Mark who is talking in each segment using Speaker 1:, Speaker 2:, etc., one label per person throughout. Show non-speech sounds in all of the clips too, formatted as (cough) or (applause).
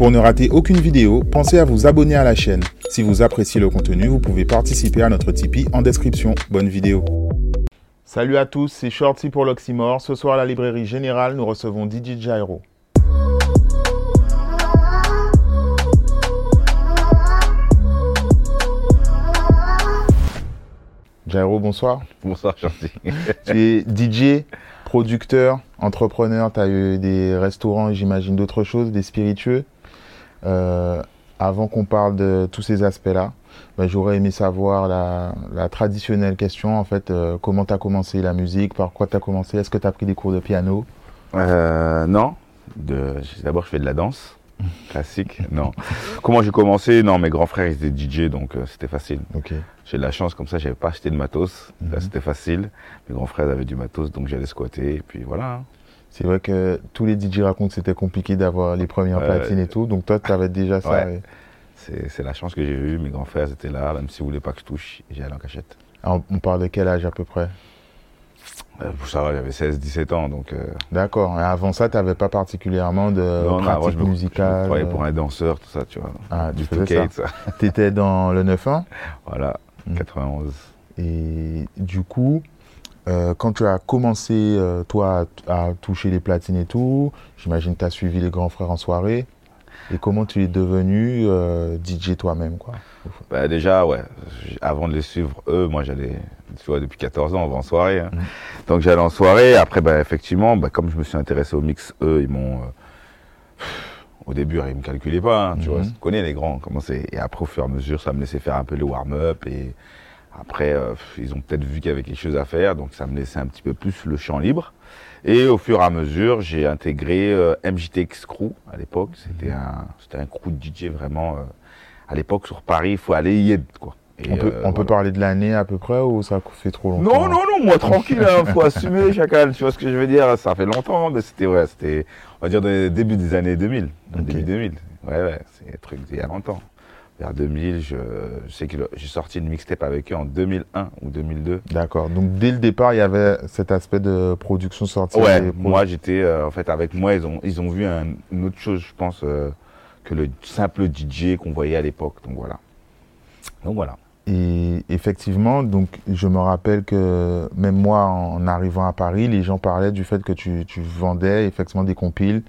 Speaker 1: Pour ne rater aucune vidéo, pensez à vous abonner à la chaîne. Si vous appréciez le contenu, vous pouvez participer à notre Tipeee en description. Bonne vidéo. Salut à tous, c'est Shorty pour l'Oxymore. Ce soir à la librairie générale, nous recevons DJ Jairo. Jairo, bonsoir.
Speaker 2: Bonsoir, Shorty. (laughs)
Speaker 1: tu es DJ, producteur, entrepreneur, tu as eu des restaurants, j'imagine d'autres choses, des spiritueux. Euh, avant qu'on parle de tous ces aspects-là, ben, j'aurais aimé savoir la, traditionnelle question, en fait, euh, comment tu as commencé la musique, par quoi tu as commencé, est-ce que tu as pris des cours de piano?
Speaker 2: Euh, Non, d'abord je fais de la danse classique, (laughs) non. Comment j'ai commencé? Non, mes grands frères ils étaient DJ, donc c'était facile. J'ai de la chance, comme ça, j'avais pas acheté de matos. Là, mhm. c'était facile. Mes grands frères avaient du matos, donc j'allais squatter, et puis voilà.
Speaker 1: C'est vrai que tous les DJ racontent que c'était compliqué d'avoir les premières platines et tout. Donc toi, tu avais déjà ça.
Speaker 2: C'est la chance que j'ai eue. Mes grands frères étaient là, même s'ils ne voulaient pas que je touche, j'ai allé en cachette.
Speaker 1: on parle de quel âge à peu près?
Speaker 2: Euh, Pour ça, j'avais 16-17 ans. donc. Euh,
Speaker 1: D'accord. Et avant ça, tu n'avais pas particulièrement de non, pratique non, je musicale Je
Speaker 2: travaillais pour un danseur, tout ça, tu vois.
Speaker 1: Ah, du faisais ça. tu étais dans le 9-1 (laughs)
Speaker 2: Voilà, 91.
Speaker 1: Mm. Et du coup, euh, quand tu as commencé, euh, toi, à, toucher les platines et tout, j'imagine que tu as suivi les grands frères en soirée. Et comment tu es devenu euh, DJ toi-même quoi
Speaker 2: bah Déjà, ouais. Avant de les suivre, eux, moi, j'allais, tu vois, depuis 14 ans, on va en soirée. Hein. Mmh. Donc, j'allais en soirée. Après, bah, effectivement, bah, comme je me suis intéressé au mix, eux, ils m'ont. au début, ils ne me calculaient pas. Hein, tu vois, mmh. tu connais les grands. Comment et après, au fur et à mesure, ça me laissait faire un peu le warm-up. Et après, euh, ils ont peut-être vu qu'il y avait quelque chose à faire, donc ça me laissait un petit peu plus le champ libre. Et au fur et à mesure, j'ai intégré euh, MJTX Crew à l'époque. C'était un, c'était un crew de DJ vraiment. Euh, à l'époque, sur Paris, il faut aller y être, quoi.
Speaker 1: on peut, on peut parler de l'année à peu près ou ça fait trop longtemps?
Speaker 2: Non, non, non, moi tranquille, il hein, faut assumer (laughs) chacun. Tu vois ce que je veux dire Ça fait longtemps, mais c'était ouais, c'était, on va dire, début des années 2000. Début 2000. Ouais, ouais, c'est un truc d'il y a longtemps vers 2000. Je, sais que j'ai sorti une mixtape avec eux en 2001 ou 2002.
Speaker 1: D'accord. Donc dès le départ, il y avait cet aspect de production sortie.
Speaker 2: Ouais. Moi, j'étais euh, en fait avec moi, ils ont ils ont vu une autre chose, je pense, euh, que le simple DJ qu'on voyait à l'époque. Donc voilà. Donc voilà.
Speaker 1: Et effectivement, donc je me rappelle que même moi, en arrivant à Paris, les gens parlaient du fait que tu, tu vendais effectivement des compiles,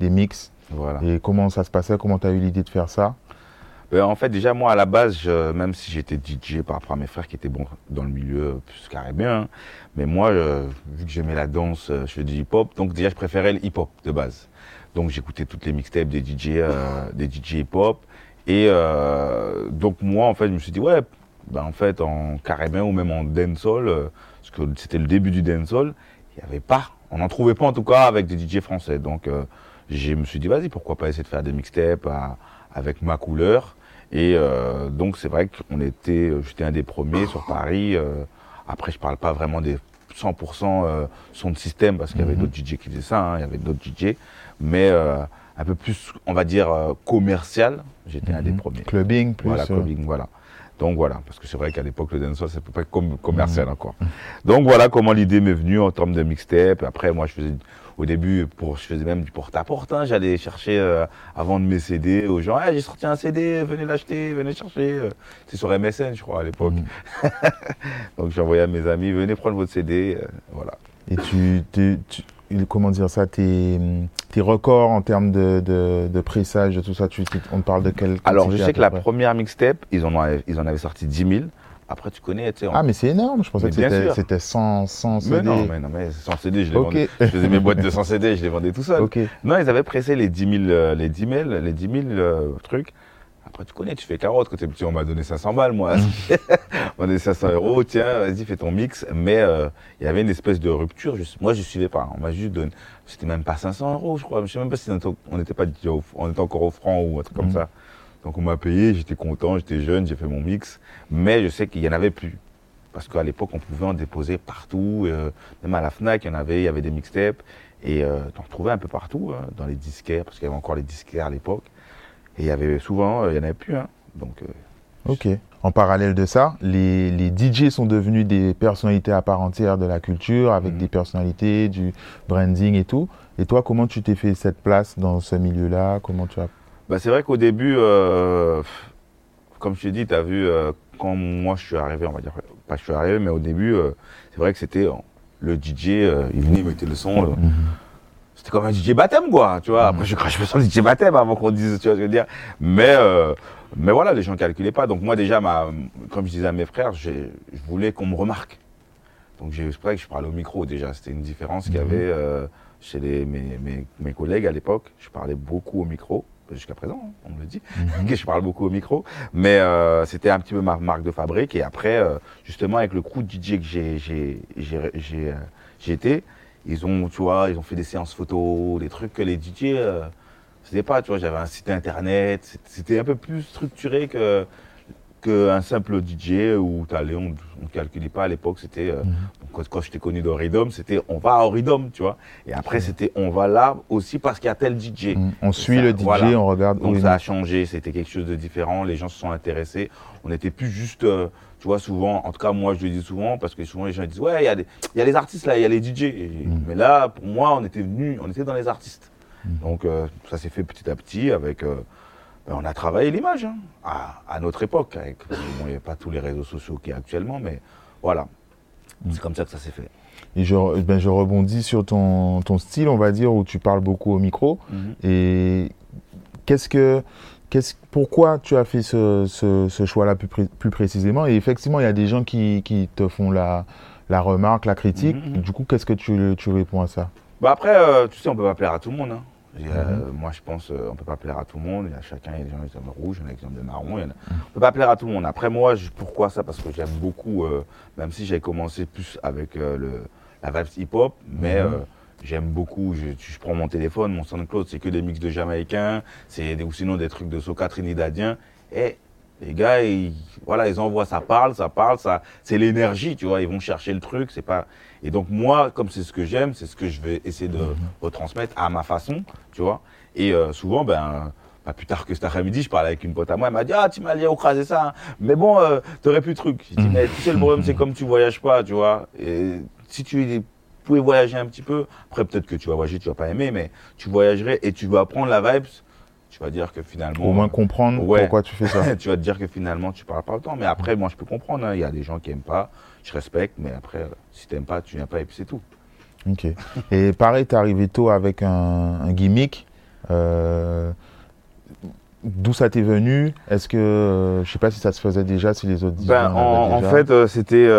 Speaker 1: des mix. Voilà. Et comment ça se passait? Comment tu as eu l'idée de faire ça?
Speaker 2: Euh, en fait, déjà, moi, à la base, même si j'étais DJ par rapport à mes frères qui étaient bons dans le milieu plus caribéen, hein, mais moi, euh, vu que j'aimais la danse, euh, je fais du hip-hop, donc déjà, je préférais le hip-hop de base. Donc, j'écoutais toutes les mixtapes des DJ, des DJ hip-hop. Et donc, moi, en fait, je me suis dit, ouais, ben, en fait, en caribéen ou même en dancehall, parce que c'était le début du dancehall, il n'y avait pas, on n'en trouvait pas en tout cas avec des DJ français. Donc, je me suis dit, vas-y, pourquoi pas essayer de faire des mixtapes avec ma couleur. Et euh, donc c'est vrai qu'on était, euh, j'étais un des premiers sur Paris. Euh, après, je parle pas vraiment des 100% son de système parce qu'il y avait mhm. d'autres DJ qui faisaient ça. Hein, il y avait d'autres DJ, mais un peu plus, on va dire commercial. J'étais un des mhm. premiers.
Speaker 1: Clubbing, plus.
Speaker 2: Voilà, clubbing, voilà. Donc voilà, parce que c'est vrai qu'à l'époque, le dancehall, c'est pas comme commercial mhm. encore. Donc voilà comment l'idée m'est venue en termes de mixtape. Après, moi, je faisais au début, pour, je faisais même du porte-à-porte. Hein. J'allais chercher euh, à vendre mes CD aux gens. Ah, j'ai sorti un CD, venez l'acheter, venez chercher. C'est sur MSN, je crois, à l'époque. Mhm. (laughs) Donc j'envoyais à mes amis, venez prendre votre CD. Euh, voilà.
Speaker 1: Et tu, tu, comment dire ça, tes, tes records en termes de, de, de pressage, de tout ça, tu, on parle de quel
Speaker 2: Alors je sais que la première mixtape, ils en, ils en avaient sorti 10 000. Après, tu connais, tu sais.
Speaker 1: Ah, mais c'est énorme. Je pensais que c'était 100, 100 CD.
Speaker 2: Mais non, mais non, mais 100 CD, je les vendais. Je faisais mes boîtes de 100 CD, je les vendais tout seul. (laughs) Non, ils avaient pressé les 10 000, euh, les 10 000, les 10 000 euh, trucs. Après, tu connais, tu fais carotte. Quand t'es petit, on m'a donné 500 balles, moi. (laughs) on m'a donné 500 euros. Tiens, vas-y, fais ton mix. Mais euh, il y avait une espèce de rupture. moi, je suivais pas. On m'a juste donné. C'était même pas 500 euros, je crois. Je sais même pas si on était, pas, on était encore au franc ou un truc comme mhm. ça. Donc, on m'a payé. J'étais content, j'étais jeune, j'ai fait mon mix. Mais je sais qu'il y en avait plus. Parce qu'à l'époque, on pouvait en déposer partout. Euh, même à la FNAC, il y en avait, il y avait des mixtapes. Et euh, on trouvait un peu partout, hein, dans les disquaires, parce qu'il y avait encore les disquaires à l'époque. Et il y avait souvent, euh, il n'y en avait plus. Hein. donc,
Speaker 1: euh, ok. En parallèle de ça, les, les, DJ sont devenus des personnalités à part entière de la culture, avec mhm. des personnalités, du branding et tout. Et toi, comment tu t'es fait cette place dans ce milieu-là? Comment tu as
Speaker 2: Bah, c'est vrai qu'au début, euh, comme je t'ai dit, tu as vu, euh, quand moi je suis arrivé, on va dire, pas je suis arrivé, mais au début, euh, c'est vrai que c'était le DJ, il venait, il mettait le son. euh, C'était comme un DJ baptême, quoi, tu vois. Après, je crache sur le DJ baptême avant qu'on dise, tu vois ce que je veux dire. Mais, euh, mais voilà, les gens calculaient pas. Donc moi, déjà, ma, comme je disais à mes frères, je voulais qu'on me remarque. Donc j'ai- vrai que je parlais au micro déjà. C'était une différence qu'il y avait euh, chez les, mes, mes, mes collègues à l'époque. Je parlais beaucoup au micro. Jusqu'à présent, hein, on me le dit, que (laughs) je parle beaucoup au micro. Mais euh, c'était un petit peu ma marque de fabrique. Et après, euh, justement, avec le crew de DJ que j'ai été, ils ont, tu vois, ils ont fait des séances photos, des trucs que les DJ, euh, c'était pas, tu vois, j'avais un site internet, c'était- un peu plus structuré que qu'un simple DJ où t'allais, on ne calculait pas à l'époque, c'était, euh, donc, quand, quand je t'ai connu d'Oridom, c'était on va à Oridom, tu vois. Et après, c'était on va là aussi parce qu'il y a tel DJ.
Speaker 1: Mm. On suit
Speaker 2: ça,
Speaker 1: le DJ,
Speaker 2: voilà.
Speaker 1: on regarde.
Speaker 2: Donc ça a changé, c'était quelque chose de différent, les gens se sont intéressés. On n'était plus juste, euh, tu vois, souvent, en tout cas moi je le dis souvent, parce que souvent les gens disent, ouais, il y, a les artistes là, il y a les DJ. Et-
Speaker 1: Mm.
Speaker 2: Mais là, pour moi, on était venus, on était dans les artistes. Donc euh, ça s'est fait petit à petit avec... euh, ben, on a travaillé l'image hein, à, à notre époque. Avec, bon, il n'y avait pas tous les réseaux sociaux qu'il y a actuellement, mais voilà.
Speaker 1: Mm.
Speaker 2: C'est comme ça que ça s'est fait.
Speaker 1: Et je, ben, je rebondis sur ton, ton style, on va dire, où tu parles beaucoup au micro. Et qu'est-ce que, pourquoi tu as fait ce, ce- ce choix-là plus, pré- plus précisément? Et effectivement, il y a des gens qui, qui te font la, la remarque, la critique.
Speaker 2: Mhm.
Speaker 1: Du coup, qu'est-ce que tu, tu réponds à ça?
Speaker 2: Bah après, euh, tu sais, on peut pas plaire à tout le monde. hein. A-
Speaker 1: Mhm.
Speaker 2: Moi, je pense, euh, on peut pas plaire à tout le monde. Il y a chacun, il y a des gens qui sont rouges, il y en a qui sont de marron. Il y en a... On peut pas plaire à tout le monde. Après, moi, je- pourquoi ça? Parce que j'aime beaucoup, euh, même si j'ai commencé plus avec euh, le, la vibe hip-hop, mais
Speaker 1: Mhm.
Speaker 2: euh, j'aime beaucoup. Je, je prends mon téléphone, mon SoundCloud, c'est que des mix de Jamaïcains, c'est ou sinon des trucs de soca trinidadien. Et les gars, ils, voilà, ils envoient, ça parle, ça parle, ça, c'est l'énergie, tu vois. Ils vont chercher le truc, c'est pas. Et donc moi, comme c'est ce que j'aime, c'est ce que je vais essayer de retransmettre à ma façon, tu vois. Et euh, souvent, ben, pas plus tard que cet après-midi, je parlais avec une pote à moi, elle m'a dit ah tu m'as dit écraser ça, hein. mais bon, euh, t'aurais plus de trucs. Je dis mais tu sais le problème c'est comme tu voyages pas, tu vois. Et si tu pouvais voyager un petit peu, après peut-être que tu vas voyager, tu vas pas aimer, mais tu voyagerais et tu vas apprendre la vibes. Tu vas dire que finalement.
Speaker 1: Au moins comprendre
Speaker 2: Ouais.
Speaker 1: pourquoi tu fais ça. (laughs)
Speaker 2: tu vas te dire que finalement tu parles pas le temps. Mais après, moi je peux comprendre. hein. Il y a des gens qui aiment pas, je respecte, mais après, si t'aimes pas, tu viens pas et puis c'est tout.
Speaker 1: Ok. Et pareil, tu es arrivé tôt avec un, un gimmick. Euh, D'où ça t'est venu? Est-ce que, euh, je sais pas si ça se faisait déjà, si les autres disaient
Speaker 2: Ben, en, en fait, euh, c'était,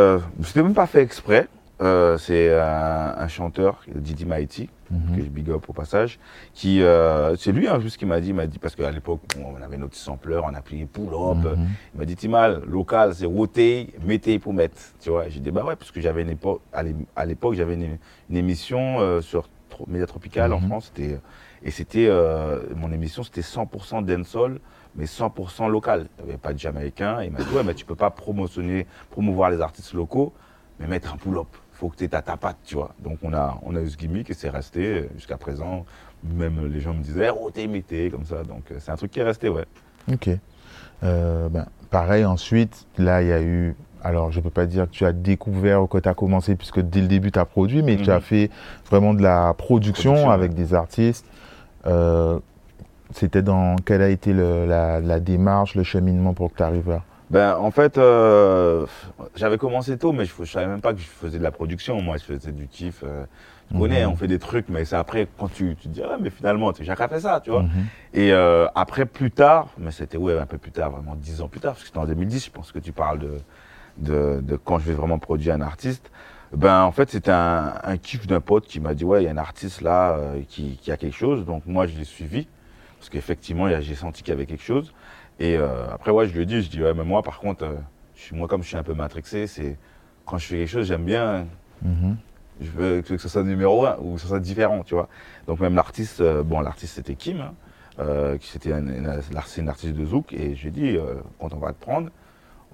Speaker 2: c'était même pas fait exprès. Euh, c'est un, un chanteur, Didi Mighty,
Speaker 1: Mhm.
Speaker 2: que je big up au passage, qui, euh, c'est lui en plus qui m'a dit, m'a dit parce qu'à l'époque bon, on avait notre sampleur, on appelait pull up.
Speaker 1: Mhm.
Speaker 2: Il m'a dit Timal, local, c'est roté, mettez pour mettre. Tu vois, j'ai dit bah ouais parce que j'avais une époque, à l'é- à l'époque j'avais une, une émission euh, sur Tro- Média Tropical en
Speaker 1: Mhm.
Speaker 2: France, c'était et c'était euh, mon émission c'était 100% dancehall mais 100% local. Il n'y avait pas de Jamaïcain. Il m'a dit ouais mais tu peux pas promotionner, promouvoir les artistes locaux, mais mettre un pull-up. Faut que tu aies ta ta patte, tu vois. Donc on a on a eu ce gimmick et c'est resté jusqu'à présent. Même les gens me disaient roté, mettez comme ça. Donc euh, c'est un truc qui est resté ouais.
Speaker 1: Ok. Euh, ben, pareil, ensuite, là, il y a eu. Alors, je peux pas dire que tu as découvert ou que tu as commencé, puisque dès le début, tu as produit, mais tu
Speaker 2: Mhm.
Speaker 1: as fait vraiment de la production,
Speaker 2: Production,
Speaker 1: avec
Speaker 2: ouais.
Speaker 1: des artistes. Euh, C'était dans. Quelle a été le- la, la démarche, le cheminement pour que tu arrives là?
Speaker 2: Ben, en fait, euh, j'avais commencé tôt, mais je ne savais même pas que je faisais de la production. Moi, je faisais du kiff. euh, tu connais,
Speaker 1: Mhm.
Speaker 2: on fait des trucs, mais c'est après, quand tu, tu te dis, ah, mais finalement, a fait ça, tu vois.
Speaker 1: Mhm.
Speaker 2: Et euh, après, plus tard, mais c'était ouais, un peu plus tard, vraiment dix ans plus tard, parce que c'était en 2010, je pense que tu parles de, de, de quand je vais vraiment produire un artiste. Ben, en fait, c'était un, un kiff d'un pote qui m'a dit, ouais, il y a un artiste là euh, qui, qui a quelque chose. Donc, moi, je l'ai suivi, parce qu'effectivement, j'ai senti qu'il y avait quelque chose. Et euh, après, ouais, je lui ai dit, je dis, ouais, mais moi, par contre, euh, je suis, moi, comme je suis un peu matrixé, c'est quand je fais quelque chose, j'aime bien
Speaker 1: Mhm.
Speaker 2: je veux que ce soit numéro un ou que ce soit différent, tu vois. Donc même l'artiste, euh, bon l'artiste c'était Kim, hein, qui c'était un- une, artiste de Zouk, et j'ai dit euh, quand on va te prendre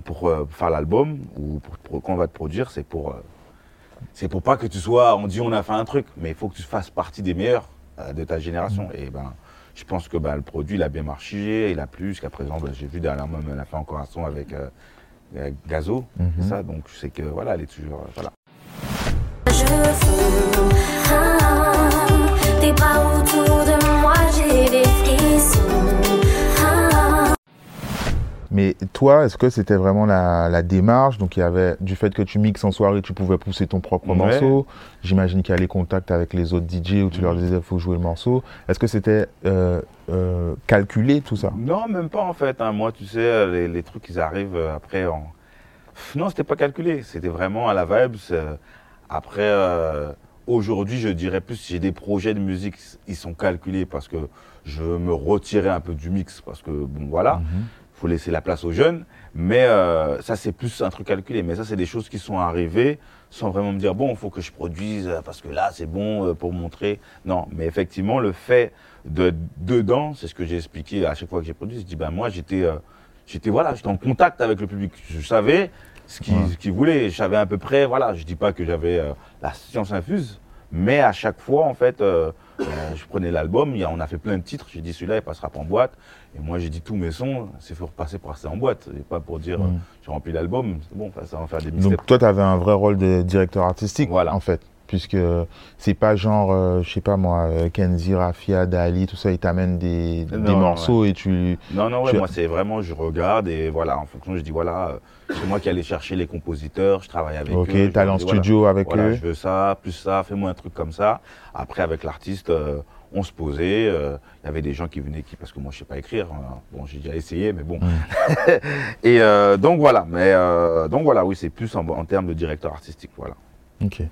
Speaker 2: pour faire l'album ou pour, pour- quand on va te produire, c'est pour c'est pour pas que tu sois, on dit on a fait un truc, mais il faut que tu fasses partie des meilleurs de ta génération. Et ben je pense que ben, le produit il a bien marché, il a plu jusqu'à présent. ben, j'ai vu dernièrement, elle a fait encore un son avec euh, Gazo,
Speaker 1: Mhm.
Speaker 2: c'est ça. Donc je sais que voilà, elle est toujours euh, voilà.
Speaker 3: Je veux ah, tes bras autour de moi, j'ai des frissons.
Speaker 1: Mais toi, est-ce que c'était vraiment la, la démarche? Donc il y avait du fait que tu mixes en soirée, tu pouvais pousser ton propre
Speaker 2: Ouais.
Speaker 1: morceau. J'imagine qu'il y a les contacts avec les autres DJ où tu leur
Speaker 2: Mhm.
Speaker 1: disais faut jouer le morceau. Est-ce que c'était euh, euh, calculé tout ça?
Speaker 2: Non, même pas en fait. hein. Moi, tu sais, les, les trucs, ils arrivent euh, après en. Non, c'était pas calculé. C'était vraiment à la vibe. Après, euh, aujourd'hui, je dirais plus, si j'ai des projets de musique, ils sont calculés parce que je veux me retirer un peu du mix. Parce que, bon, voilà,
Speaker 1: Mhm.
Speaker 2: Faut laisser la place aux jeunes. Mais euh, ça, c'est plus un truc calculé. Mais ça, c'est des choses qui sont arrivées sans vraiment me dire, bon, il faut que je produise euh, parce que là, c'est bon euh, pour montrer. Non, mais effectivement, le fait de dedans, c'est ce que j'ai expliqué à chaque fois que j'ai produit. Je dis, ben moi, j'étais, euh, j'étais voilà, j'étais en contact avec le public. Je savais ce qu'ils
Speaker 1: Ouais.
Speaker 2: voulaient. Je savais à peu près, voilà. Je dis pas que j'avais euh, la science infuse, mais à chaque fois, en fait, euh, je prenais l'album. On a fait plein de titres. J'ai dit celui-là, il passera pas en boîte. Et moi, j'ai dit tous mes sons, c'est pour passer pour passer en boîte, et pas pour dire,
Speaker 1: Mhm.
Speaker 2: euh, j'ai rempli l'album. C'est bon, ça va faire des mixtapes.
Speaker 1: Donc toi, tu avais un vrai rôle de directeur artistique,
Speaker 2: Voilà.
Speaker 1: en fait. Puisque c'est pas genre, euh, je sais pas moi, euh, Kenzi, Rafia, Dali, tout ça, ils t'amènent des,
Speaker 2: Non,
Speaker 1: des
Speaker 2: ouais.
Speaker 1: morceaux et tu...
Speaker 2: Non, non, ouais,
Speaker 1: Tu-
Speaker 2: moi c'est vraiment, je regarde et voilà, en fonction, je dis voilà, euh, c'est moi qui allais chercher les compositeurs, je travaille avec eux.
Speaker 1: Ok, t'allais en
Speaker 2: voilà,
Speaker 1: studio avec
Speaker 2: Voilà,
Speaker 1: eux.
Speaker 2: je veux ça, plus ça, fais-moi un truc comme ça. Après, avec l'artiste, euh, on se posait. euh, Il y avait des gens qui venaient, qui, parce que moi je sais pas écrire. hein. Bon, j'ai déjà essayé, mais bon. (laughs) et euh, donc voilà, mais euh, donc voilà, oui, c'est plus en, en termes de directeur artistique, voilà.
Speaker 1: Ok.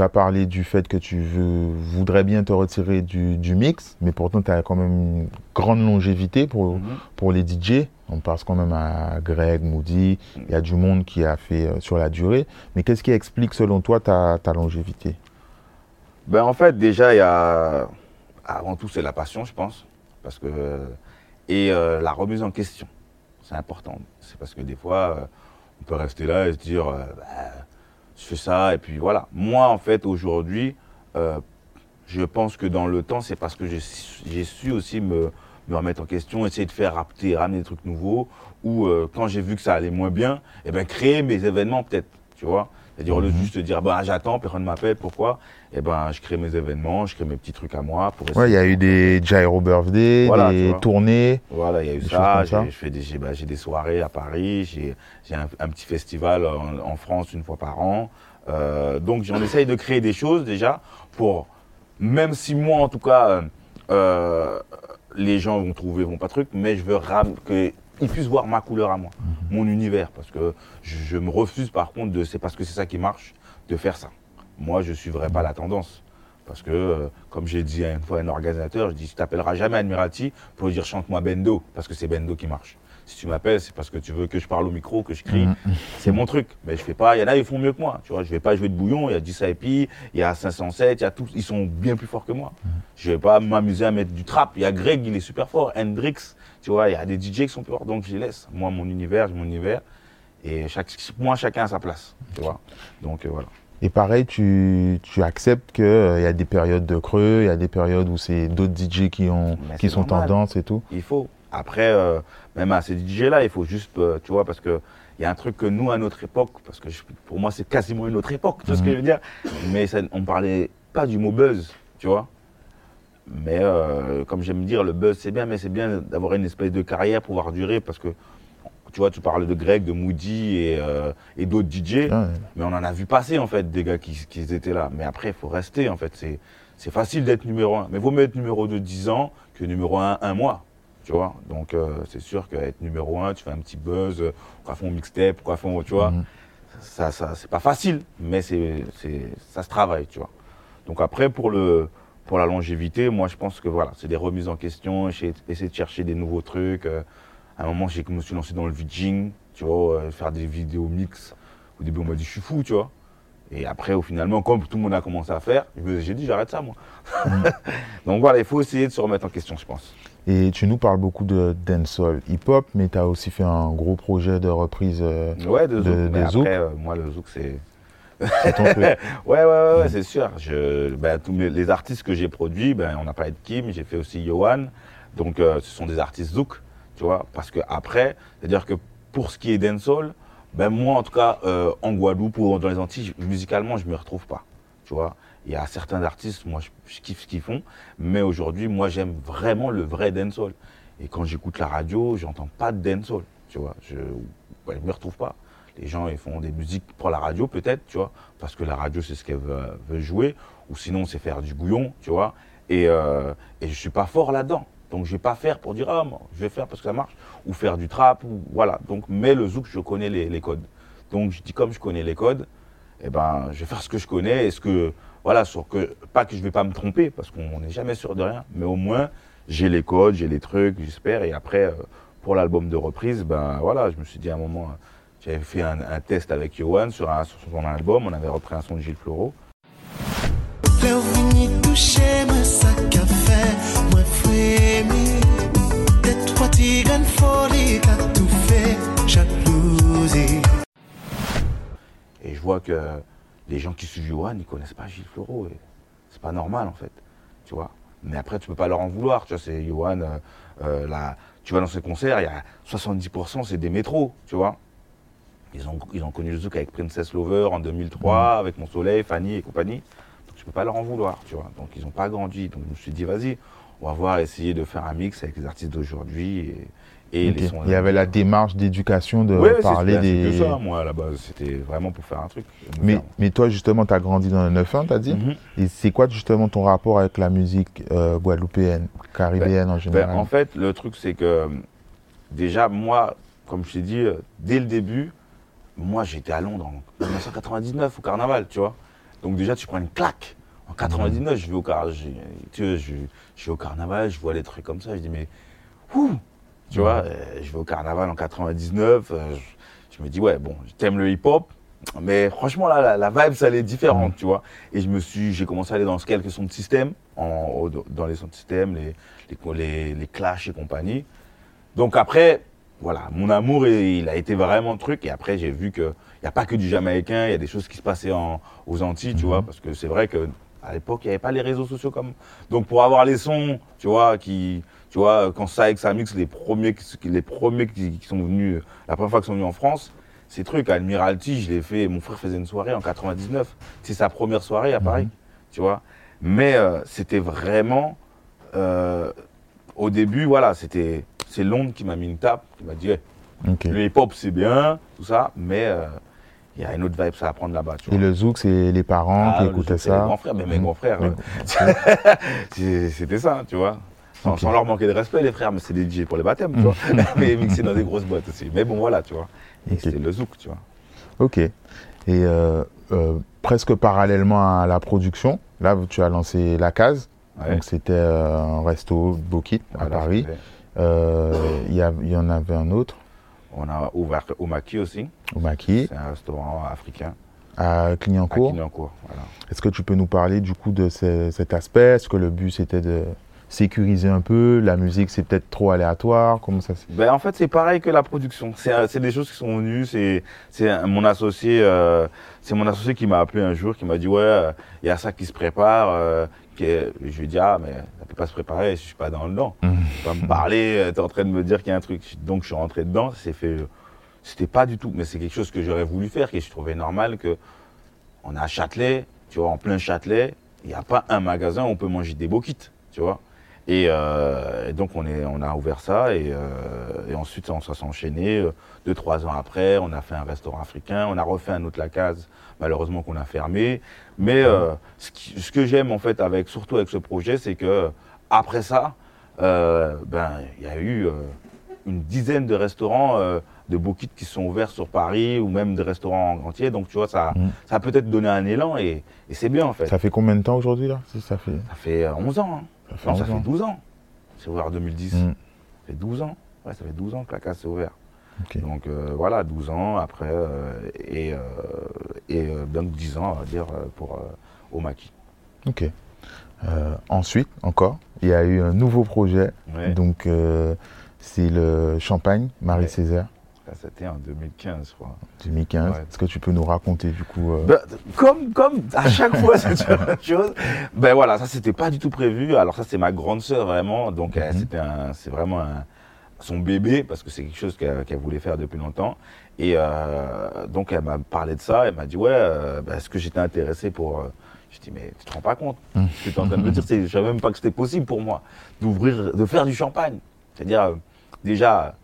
Speaker 1: Tu as parlé du fait que tu veux, voudrais bien te retirer du, du mix, mais pourtant tu as quand même une grande longévité pour,
Speaker 2: Mhm.
Speaker 1: pour les DJ. On passe quand même à Greg, Moody, il y a du monde qui a fait euh, sur la durée. Mais qu'est-ce qui explique selon toi ta, ta longévité?
Speaker 2: Ben, en fait, déjà, il y a. Avant tout, c'est la passion, je pense. Parce que. Et euh, la remise en question. C'est important. C'est parce que des fois, euh, on peut rester là et se dire Bah, je fais ça, et puis voilà. Moi, en fait, aujourd'hui, euh, je pense que dans le temps, c'est parce que j'ai su- aussi me, me remettre en question, essayer de faire rapter, ramener des trucs nouveaux, ou euh, quand j'ai vu que ça allait moins bien, eh ben, créer mes événements peut-être, tu vois. C'est-à-dire, au lieu de juste dire, bah, j'attends, personne ne m'appelle, pourquoi? Eh ben, je crée mes événements, je crée mes petits trucs à moi. Pour
Speaker 1: Ouais, il y a eu
Speaker 2: de-
Speaker 1: des Gyro Birthday,
Speaker 2: Voilà,
Speaker 1: des tournées.
Speaker 2: Voilà, il y a eu ça. je fais des, j'ai bah, j'ai des soirées à Paris. J'ai un, un petit festival en, en France une fois par an. Euh, donc, j'en essaye de créer des choses déjà pour, même si moi, en tout cas, euh, euh, les gens vont trouver, vont pas truc, mais je veux ram- qu'ils puissent voir ma couleur à moi, mon univers. Parce que je, je me refuse, par contre, de, c'est parce que c'est ça qui marche, de faire ça. Moi, je suivrai pas la tendance. Parce que, euh, comme j'ai dit à une fois à un organisateur, je dis, tu t'appelleras jamais Admirati pour lui dire chante-moi Bendo, parce que c'est Bendo qui marche. Si tu m'appelles, c'est parce que tu veux que je parle au micro, que je crie.
Speaker 1: Mhm.
Speaker 2: C'est mon truc. Mais je fais pas, il y en a, ils font mieux que moi. Tu vois, je vais pas jouer de bouillon, il y a 10 IP, il y a 507, il y a tous, ils sont bien plus forts que moi. Je vais pas m'amuser à mettre du trap. Il y a Greg, il est super fort, Hendrix, tu vois, il y a des DJ qui sont plus forts, donc je les laisse. Moi, mon univers, mon univers. Et chaque, moi, chacun a sa place, tu vois. Donc, euh, voilà.
Speaker 1: Et pareil, tu, tu acceptes qu'il y a des périodes de creux, il y a des périodes où c'est d'autres DJ qui, ont,
Speaker 2: Mais
Speaker 1: qui sont
Speaker 2: normal.
Speaker 1: tendance et tout.
Speaker 2: Il faut. Après, euh, même à ces DJ-là, il faut juste, euh, tu vois, parce que il y a un truc que nous, à notre époque, parce que je- pour moi, c'est quasiment une autre époque, tu vois ce que
Speaker 1: Mhm.
Speaker 2: je veux dire Mais ça, on parlait pas du mot buzz, tu vois Mais euh, comme j'aime dire, le buzz, c'est bien, mais c'est bien d'avoir une espèce de carrière, pouvoir durer, parce que, tu vois, tu parles de Greg, de Moody et, euh, et d'autres DJ.
Speaker 1: Ouais.
Speaker 2: Mais on en a vu passer, en fait, des gars qui, qui étaient là. Mais après, il faut rester, en fait. C'est, c'est facile d'être numéro un. Mais vaut mieux être numéro 2 10 ans que numéro 1 un mois. Tu vois Donc, euh, c'est sûr qu'être numéro 1, tu fais un petit buzz, euh, quoi font mixtape, quoi font, tu vois
Speaker 1: Mhm.
Speaker 2: ça, ça, c'est pas facile, mais c'est, c'est, ça se travaille, tu vois. Donc après, pour, le, pour la longévité, moi, je pense que voilà, c'est des remises en question, essayer, essayer de chercher des nouveaux trucs. euh. à un moment, j'ai, je me suis lancé dans le VJing, tu vois, euh, faire des vidéos mix. Au début, on m'a dit, je suis fou, tu vois. Et après, au finalement, comme tout le monde a commencé à faire, j'ai dit, j'arrête ça, moi. (laughs) Donc voilà, il faut essayer de se remettre en question, je pense.
Speaker 1: Et tu nous parles beaucoup de dancehall hip-hop, mais tu as aussi fait un gros projet de reprise. euh,
Speaker 2: Ouais, de
Speaker 1: des zouk.
Speaker 2: après, euh, moi, le zouk, c'est. (laughs) Ouais, ouais, ouais, c'est sûr. Ben, tous les artistes que j'ai produits, ben, on a parlé de Kim, j'ai fait aussi Johan. Donc, euh, ce sont des artistes zouk, tu vois. Parce que après, c'est-à-dire que pour ce qui est dancehall, Ben moi, en tout cas, euh, en Guadeloupe ou dans les Antilles, musicalement, je me retrouve pas. Tu vois, il y a certains artistes, moi, je, kiffe ce qu'ils font, mais aujourd'hui, moi, j'aime vraiment le vrai dancehall. Et quand j'écoute la radio, j'entends pas de dancehall. Tu vois, je, je me retrouve pas. Les gens, ils font des musiques pour la radio, peut-être, tu vois, parce que la radio, c'est ce qu'elle veut, jouer, ou sinon, c'est faire du gouillon, tu vois. Et, euh, et je suis pas fort là-dedans. Donc, je vais pas faire pour dire, ah, moi, je vais faire parce que ça marche, ou faire du trap, ou voilà. Donc, mais le zouk, je connais les, codes. Donc, je dis, comme je connais les codes, eh ben, je vais faire ce que je connais, et ce que, voilà, sur que, pas que je vais pas me tromper, parce qu'on n'est jamais sûr de rien, mais au moins, j'ai les codes, j'ai les trucs, j'espère, et après, euh, pour l'album de reprise, ben voilà, je me suis dit à un moment, j'avais fait un, un test avec Yohan sur, un- sur son album, on avait repris un son de Gilles
Speaker 4: jalousi
Speaker 2: Et je vois que les gens qui suivent Yohan, ils connaissent pas Gilles. Et c'est pas normal, en fait. Tu vois. Mais après, tu peux pas leur en vouloir. Tu vois, c'est Yohan, euh, euh, là, tu vas dans ses concerts, il y a 70%, c'est des métros, tu vois. Ils ont, ils ont connu le zouk avec Princess Lover en 2003, avec Mon Soleil, Fanny et compagnie. Donc, je peux pas leur en vouloir, tu vois. Donc, ils ont pas grandi. Donc, je me suis dit, vas-y, on va voir, essayer de faire un mix avec les artistes d'aujourd'hui et, et
Speaker 1: Ok.
Speaker 2: les sons.
Speaker 1: Il y avait la démarche d'éducation de
Speaker 2: Ouais,
Speaker 1: parler des.
Speaker 2: que ça, moi, à la base. C'était vraiment pour faire un truc.
Speaker 1: Mais,
Speaker 2: faire-
Speaker 1: mais toi, justement, tu as grandi dans le 9-1, tu as dit
Speaker 2: Mhm.
Speaker 1: Et c'est quoi, justement, ton rapport avec la musique euh, guadeloupéenne, caribéenne en
Speaker 2: Ben,
Speaker 1: général
Speaker 2: en fait, le truc, c'est que déjà, moi, comme je t'ai dit, euh, dès le début, moi, j'étais à Londres en 1999 au carnaval, tu vois. Donc déjà, tu prends une claque. En 99, je vais au car... j'ai- tu vois, je, je vais au carnaval, je vois des trucs comme ça, je dis, mais, ouh, tu vois, euh, je vais au carnaval en 99, euh, je, je me dis, ouais, bon, t'aimes le hip-hop, mais franchement, là, la, la vibe, ça, elle est différente, tu vois. Et je me suis, j'ai commencé à aller dans quelques sons de système, en, dans les sons de système, les, les, les, les clashs et compagnie. Donc après, voilà, mon amour, il, a été vraiment le truc. Et après, j'ai vu qu'il n'y a pas que du jamaïcain, il y a des choses qui se passaient en, aux Antilles, tu vois, parce que c'est vrai que à l'époque, il n'y avait pas les réseaux sociaux comme. Donc pour avoir les sons, tu vois, qui, tu vois, quand ça avec ça mix, les premiers, qui- les premiers qui, qui sont venus, la première fois qu'ils sont venus en France, ces trucs, Admiralty, je l'ai fait, mon frère faisait une soirée en 99. C'est sa première soirée à Paris, tu vois. Mais euh, c'était vraiment, euh, au début, voilà, c'était, c'est Londres qui m'a mis une tape, qui m'a dit, le hip-hop c'est bien, tout ça, mais euh, il y a une autre vibe ça à prendre là-bas,
Speaker 1: Et
Speaker 2: vois.
Speaker 1: le zouk, c'est les parents
Speaker 2: Ah,
Speaker 1: qui
Speaker 2: le
Speaker 1: écoutaient
Speaker 2: zouk,
Speaker 1: ça.
Speaker 2: grands frères, mais mes
Speaker 1: Mhm.
Speaker 2: grands frères, (laughs) c'est- c'était ça, tu vois. Sans, leur manquer de respect, les frères, mais c'est des DJ pour les baptêmes, tu vois. (laughs) (laughs) mais mixés dans des grosses boîtes aussi. Mais bon, voilà, tu vois. Et
Speaker 1: Ok.
Speaker 2: c'était le zouk, tu vois.
Speaker 1: Ok. Et euh, euh, presque parallèlement à la production, là, tu as lancé La Case.
Speaker 2: Ouais.
Speaker 1: Donc, c'était un resto Bokit à
Speaker 2: Voilà,
Speaker 1: Paris.
Speaker 2: C'était-
Speaker 1: Euh, Il y, a- il y en avait un autre,
Speaker 2: On a ouvert au Maki aussi.
Speaker 1: au Maki,
Speaker 2: C'est un restaurant africain
Speaker 1: à
Speaker 2: à
Speaker 1: Clignancourt.
Speaker 2: Clignancourt. Voilà.
Speaker 1: Est-ce que tu peux nous parler du coup de ce- cet aspect? Est-ce que le but c'était de sécuriser un peu La musique c'est peut-être trop aléatoire Comment ça se
Speaker 2: Ben, en fait, c'est pareil que la production. C'est euh, des choses qui sont venues. C'est mon associé, euh, c'est mon associé qui m'a appelé un jour, qui m'a dit ouais, euh, il y a ça qui se prépare. euh, qui est- Je lui ai dit ah mais ça peut pas se préparer, je suis pas dans le dedans.
Speaker 1: Mhm.
Speaker 2: Tu vas me parler, euh, t'es en train de me dire qu'il y a un truc. Donc je suis rentré dedans. C'est fait. euh, C'était pas du tout, mais c'est quelque chose que j'aurais voulu faire, que je trouvais normal que on a à Châtelet, tu vois, en plein Châtelet, il n'y a pas un magasin où on peut manger des boquites, tu vois. Et, euh, et donc on, est, on a ouvert ça et, euh, et ensuite on s'est enchaîné. euh, Deux, trois ans après, on a fait un restaurant africain, on a refait un autre La Case, malheureusement qu'on a fermé. Mais euh, ce, qui- ce que j'aime en fait, avec, surtout avec ce projet, c'est que après ça, ben il y a eu une dizaine de restaurants de boquites qui sont ouverts sur Paris ou même des restaurants entiers. Donc tu vois, ça,
Speaker 1: Mhm.
Speaker 2: ça a peut-être donné un élan et, et c'est bien en fait.
Speaker 1: Ça fait combien de temps aujourd'hui là? Si ça fait.
Speaker 2: Ça fait euh, 11 ans. hein.
Speaker 1: Ça fait
Speaker 2: Non, ça
Speaker 1: 11
Speaker 2: fait
Speaker 1: ans.
Speaker 2: 12 ans. C'est ouvert en 2010.
Speaker 1: Mm.
Speaker 2: Ça fait 12 ans. Ouais, ça fait 12 ans que la case s'est ouverte. Donc euh, voilà, 12 ans après euh, et, euh, et euh, donc 10 ans, on va dire, pour au maquis.
Speaker 1: Ok. Ensuite, encore, il y a eu un nouveau projet.
Speaker 2: Ouais.
Speaker 1: Donc, c'est le Champagne, Marie-Césaire,
Speaker 2: C'était en 2015, je crois.
Speaker 1: 2015.
Speaker 2: Ouais.
Speaker 1: Est-ce que tu peux nous raconter du coup euh,
Speaker 2: Ben, comme, comme à chaque fois, (laughs) c'est la même chose. Ben voilà, ça c'était pas du tout prévu. Alors ça c'est ma grande sœur vraiment, donc
Speaker 1: Mhm.
Speaker 2: c'était un, c'est vraiment un, son bébé, parce que c'est quelque chose qu'elle voulait faire depuis longtemps. Et euh, donc, elle m'a parlé de ça. Elle m'a dit, ouais, euh, bah, est-ce que j'étais intéressé pour. Je dis, mais tu te rends pas compte (laughs) que tu es en train de me dire, je savais même pas que c'était possible pour moi d'ouvrir, de faire du champagne. C'est-à-dire, déjà,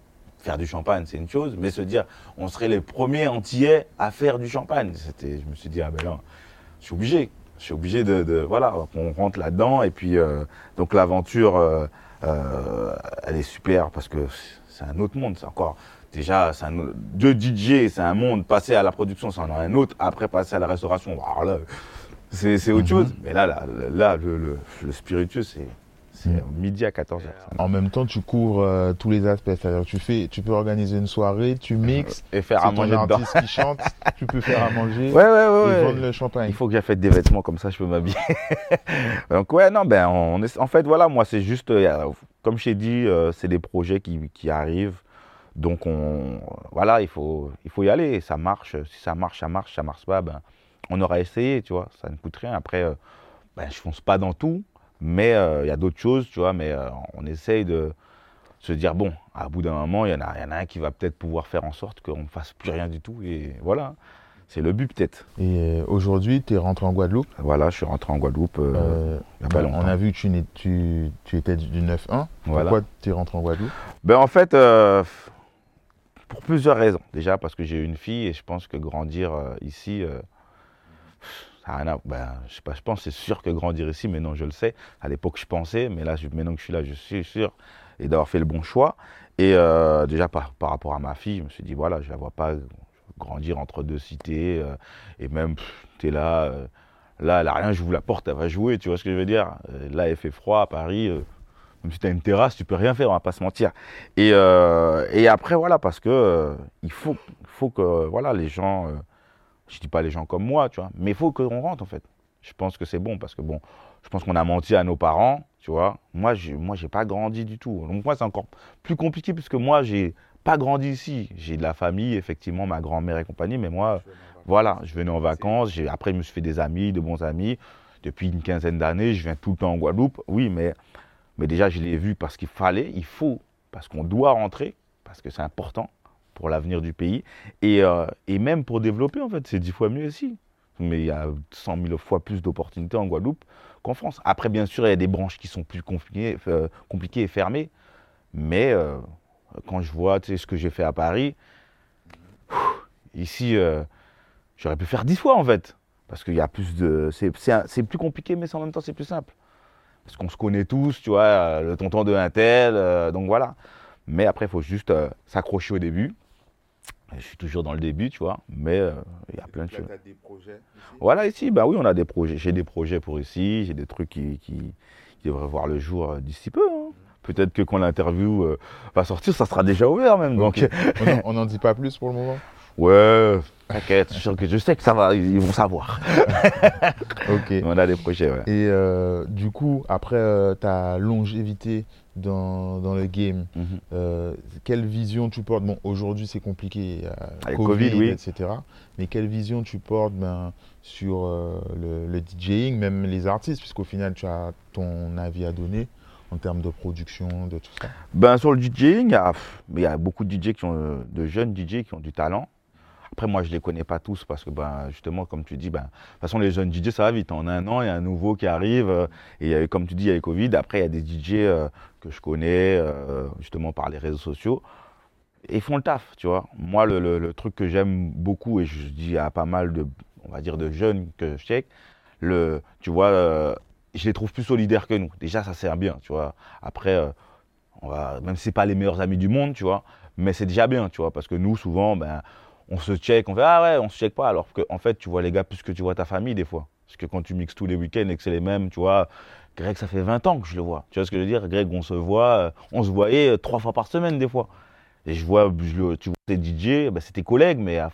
Speaker 2: faire du champagne, c'est une chose, mais se dire, on serait les premiers antillais à faire du champagne. C'était, je me suis dit, ah ben là, je suis obligé. Je suis obligé de, de- voilà, qu'on rentre là-dedans. Et puis, euh, donc l'aventure, euh, euh, elle est super parce que c'est un autre monde. C'est encore, déjà, c'est un, autre- de DJ, c'est un monde. Passer à la production, c'est un autre. Après, passer à la restauration, c'est c'est autre
Speaker 1: Mhm.
Speaker 2: chose. Mais là, là, là le, le, le spiritueux, c'est c'est
Speaker 1: Mhm.
Speaker 2: midi à 14h.
Speaker 1: En même temps, tu couvres euh, tous les aspects. C'est-à-dire tu fais, tu peux organiser une soirée, tu mixes,
Speaker 2: Et faire à manger dedans.
Speaker 1: qui chante, tu peux faire à manger (laughs)
Speaker 2: Ouais, ouais,
Speaker 1: et
Speaker 2: ouais. ouais.
Speaker 1: vendre le champagne.
Speaker 2: Il faut que j'achète des vêtements comme ça, je peux m'habiller. (laughs) Donc ouais, non, ben on est, en fait voilà, moi c'est juste, euh, comme je t'ai dit, euh, c'est des projets qui, qui arrivent. Donc on, voilà, il faut, il faut y aller. Ça marche. Si ça marche, ça marche. Ça marche pas, ben on aura essayé, tu vois. Ça ne coûte rien. Après, euh, ben je fonce pas dans tout, mais euh, il y a d'autres choses, tu vois. Mais euh, on essaye de se dire bon, à bout d'un moment, il y en a, y en a un qui va peut-être pouvoir faire en sorte qu'on ne fasse plus rien du tout. Et voilà, c'est le but peut-être.
Speaker 1: Et euh, aujourd'hui, tu es rentré en Guadeloupe?
Speaker 2: Voilà, je suis rentré en Guadeloupe. euh, il y a pas
Speaker 1: on a vu que tu, tu, tu étais du 9-1.
Speaker 2: Voilà.
Speaker 1: Pourquoi tu es rentré en Guadeloupe?
Speaker 2: Ben, en fait, pour plusieurs raisons. Déjà parce que j'ai une fille et je pense que grandir ici, ça a rien à- ben, je sais pas, pense c'est sûr que grandir ici, maintenant je le sais. À l'époque je pensais, mais là maintenant que je suis là, je suis sûr d'avoir fait le bon choix. Et euh, déjà par, rapport à ma fille, je me suis dit voilà, je la vois pas grandir entre deux cités euh, et même tu es là. euh, Là, elle a rien, je vous la porte, elle va jouer, tu vois ce que je veux dire? Là, il fait froid à Paris, même si tu as une terrasse, tu peux rien faire, on va pas se mentir. Et, et après, voilà, parce que il faut, faut que voilà, les gens, je dis pas les gens comme moi, tu vois, mais il faut qu'on rentre en fait. Je pense que c'est bon parce que bon, je pense qu'on a menti à nos parents, tu vois. Moi, j'ai, moi, j'ai pas grandi du tout. Donc moi, c'est encore plus compliqué puisque moi, j'ai pas grandi ici. J'ai de la famille, effectivement, ma grand-mère et compagnie, mais moi, voilà, je venais en vacances. J'ai, après, je me suis fait des amis, de bons amis. Depuis une quinzaine d'années, je viens tout le temps en Guadeloupe. Oui, mais mais déjà, je l'ai vu parce qu'il fallait, il faut, parce qu'on doit rentrer, parce que c'est important pour l'avenir du pays. Et, euh, et même pour développer, en fait, c'est dix fois mieux ici. Mais il y a 100 000 fois plus d'opportunités en Guadeloupe qu'en France. Après, bien sûr, il y a des branches qui sont plus compliquées, euh, compliquées et fermées. Mais euh, quand je vois ce que j'ai fait à Paris, ici, j'aurais pu faire dix fois, en fait. Parce qu'il y a plus de... C'est plus compliqué, mais en même temps, c'est plus simple parce qu'on se connaît tous, tu vois, le tonton de un tel, donc voilà. Mais après, il faut juste s'accrocher au début. Je suis toujours dans le début, tu vois, mais euh, il y a plein de choses.
Speaker 1: des projets
Speaker 2: Voilà, ici, bah oui, on a des projets. J'ai des projets pour ici, j'ai des trucs qui, qui, qui devraient voir le jour euh, d'ici peu. hein. Peut-être que quand l'interview euh, va sortir, ça sera déjà ouvert même. Donc,
Speaker 1: on n'en (laughs) dit pas plus pour le moment?
Speaker 2: Ouais, t'inquiète, je, sais que- ça va, ils vont savoir. (laughs)
Speaker 1: Ok. (laughs)
Speaker 2: On a des projets, ouais.
Speaker 1: Et euh, du coup, après euh, ta longévité dans, dans le game,
Speaker 2: Mhm.
Speaker 1: euh, quelle vision tu portes? Bon, aujourd'hui c'est compliqué,
Speaker 2: Avec
Speaker 1: Covid,
Speaker 2: Covid, oui.
Speaker 1: etc. Mais quelle vision tu portes ben, sur le, le DJing, même les artistes, puisqu'au final tu as ton avis à donner en termes de production, de tout ça.
Speaker 2: Ben, sur le DJing, il y y a beaucoup de DJ qui ont, de jeunes DJ qui ont du talent. Après, moi, je ne les connais pas tous parce que, ben, justement, comme tu dis, ben, de toute façon, les jeunes DJ, ça va vite. En un an, il y a un nouveau qui arrive. euh, Et il y a eu, comme tu dis, il y a eu Covid. Après, il y a des DJ euh, que je connais, euh, justement, par les réseaux sociaux. Ils font le taf, tu vois. Moi, le, le- le truc que j'aime beaucoup, et je dis à pas mal de, on va dire, de jeunes que je check, le, tu vois, euh, je les trouve plus solidaires que nous. Déjà, ça sert bien, tu vois. Après, euh, même si c'est pas les meilleurs amis du monde, tu vois, mais c'est déjà bien, tu vois, parce que nous, souvent, ben, on se check, on fait ah ouais, on se check pas, alors qu'en en fait, tu vois les gars plus que tu vois ta famille des fois. Parce que quand tu mixes tous les week-ends et que c'est les mêmes, tu vois, Greg, ça fait 20 ans que je le vois. Tu vois ce que je veux dire? Greg, on se voit, euh, on se voyait euh, trois fois par semaine des fois. Et je vois, tu vois, tes DJ, ben, c'est tes collègues, mais, à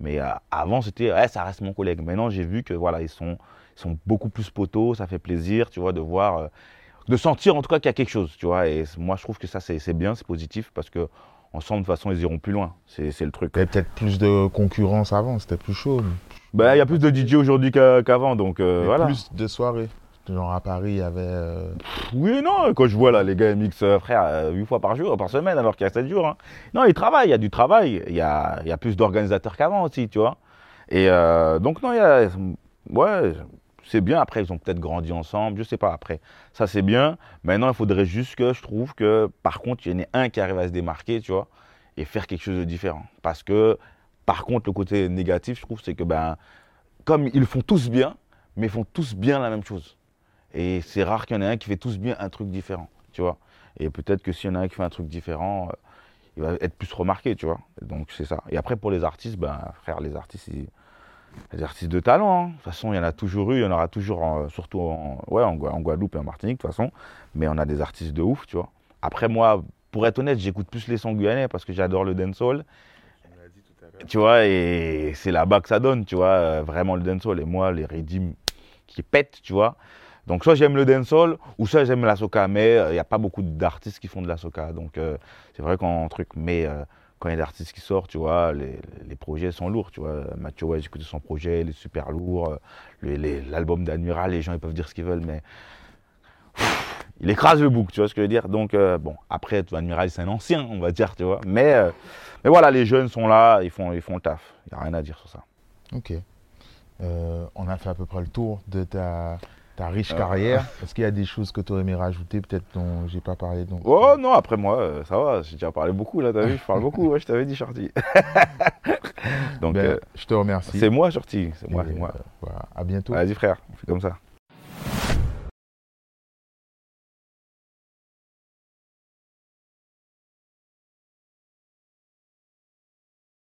Speaker 2: mais euh, avant, c'était, ouais, ça reste mon collègue. Maintenant, j'ai vu que voilà, ils sont, ils sont beaucoup plus poteaux, ça fait plaisir, tu vois, de voir. de sentir en tout cas qu'il y a quelque chose, tu vois. Et moi, je trouve que ça, c'est bien, c'est positif, parce que ensemble, de toute façon, ils iront plus loin. C'est le truc.
Speaker 1: Il y avait peut-être plus de concurrence avant, c'était plus chaud.
Speaker 2: Ben, Il y a plus de DJ aujourd'hui qu'a- qu'avant, donc euh,
Speaker 1: mais
Speaker 2: voilà.
Speaker 1: Plus de soirées. Genre à Paris, il y avait. euh,
Speaker 2: Oui non, quand je vois là, les gars ils mixent, euh, frère, 8 fois par jour, par semaine, alors qu'il y a 7 jours. hein. Non, ils travaillent, il y a du travail, il y a, il y a plus d'organisateurs qu'avant aussi, tu vois. Et euh, donc, non, il y a. Ouais, c'est bien. Après, ils ont peut-être grandi ensemble, je sais pas. Après, ça c'est bien. Maintenant, il faudrait juste que je trouve que, par contre, il y en ait un qui arrive à se démarquer, tu vois, et faire quelque chose de différent. Parce que, par contre, le côté négatif, je trouve, c'est que, ben, comme ils font tous bien, mais ils font tous bien la même chose. Et c'est rare qu'il y en ait un qui fait tous bien un truc différent, tu vois. Et peut-être que s'il y en a un qui fait un truc différent, euh, il va être plus remarqué, tu vois. Donc c'est ça. Et après pour les artistes, ben frère, les artistes, ils- les artistes de talent. hein. De toute façon, il y en a toujours eu, il y en aura toujours, surtout en, ouais, en, Gua- en Guadeloupe et en Martinique, de toute façon. Mais on a des artistes de ouf, tu vois. Après moi, pour être honnête, j'écoute plus les sons guyanais parce que j'adore le dancehall. Tu vois, et c'est là-bas que ça donne, tu vois, euh, vraiment le dancehall. Et moi, les rythmes qui pètent, tu vois. Donc soit j'aime le dancehall ou soit j'aime la soca, mais euh, il n'y a pas beaucoup d'artistes qui font de la soca. Donc euh, c'est vrai qu'en truc, mais euh, quand il y a des artistes qui sortent, tu vois, les, les projets sont lourds, tu vois. Mathieu j'ai écouté son projet, il est super lourd. Euh, L'album d'Admiral, les gens ils peuvent dire ce qu'ils veulent, mais il écrase le bouc, tu vois ce que je veux dire. Donc euh, bon, après, Admiral c'est un ancien, on va dire, tu vois. Mais, euh, mais voilà, les jeunes sont là, ils font, ils font le taf. Il n'y a rien à dire sur ça.
Speaker 1: Ok. On a fait à peu près le tour de ta, ta riche
Speaker 2: Euh.
Speaker 1: carrière. Est-ce qu'il y a des choses que tu aurais aimé rajouter, peut-être dont j'ai pas parlé donc,
Speaker 2: Oh non, après moi, euh, ça va, j'ai déjà parlé beaucoup là, t'as vu, je parle beaucoup, (laughs) ouais, je t'avais dit Shorty. (laughs) Donc
Speaker 1: Ben,
Speaker 2: euh,
Speaker 1: je te remercie.
Speaker 2: c'est moi Shorty, c'est moi, c'est moi.
Speaker 1: euh, voilà. À bientôt.
Speaker 2: Vas-y frère, on fait comme ça.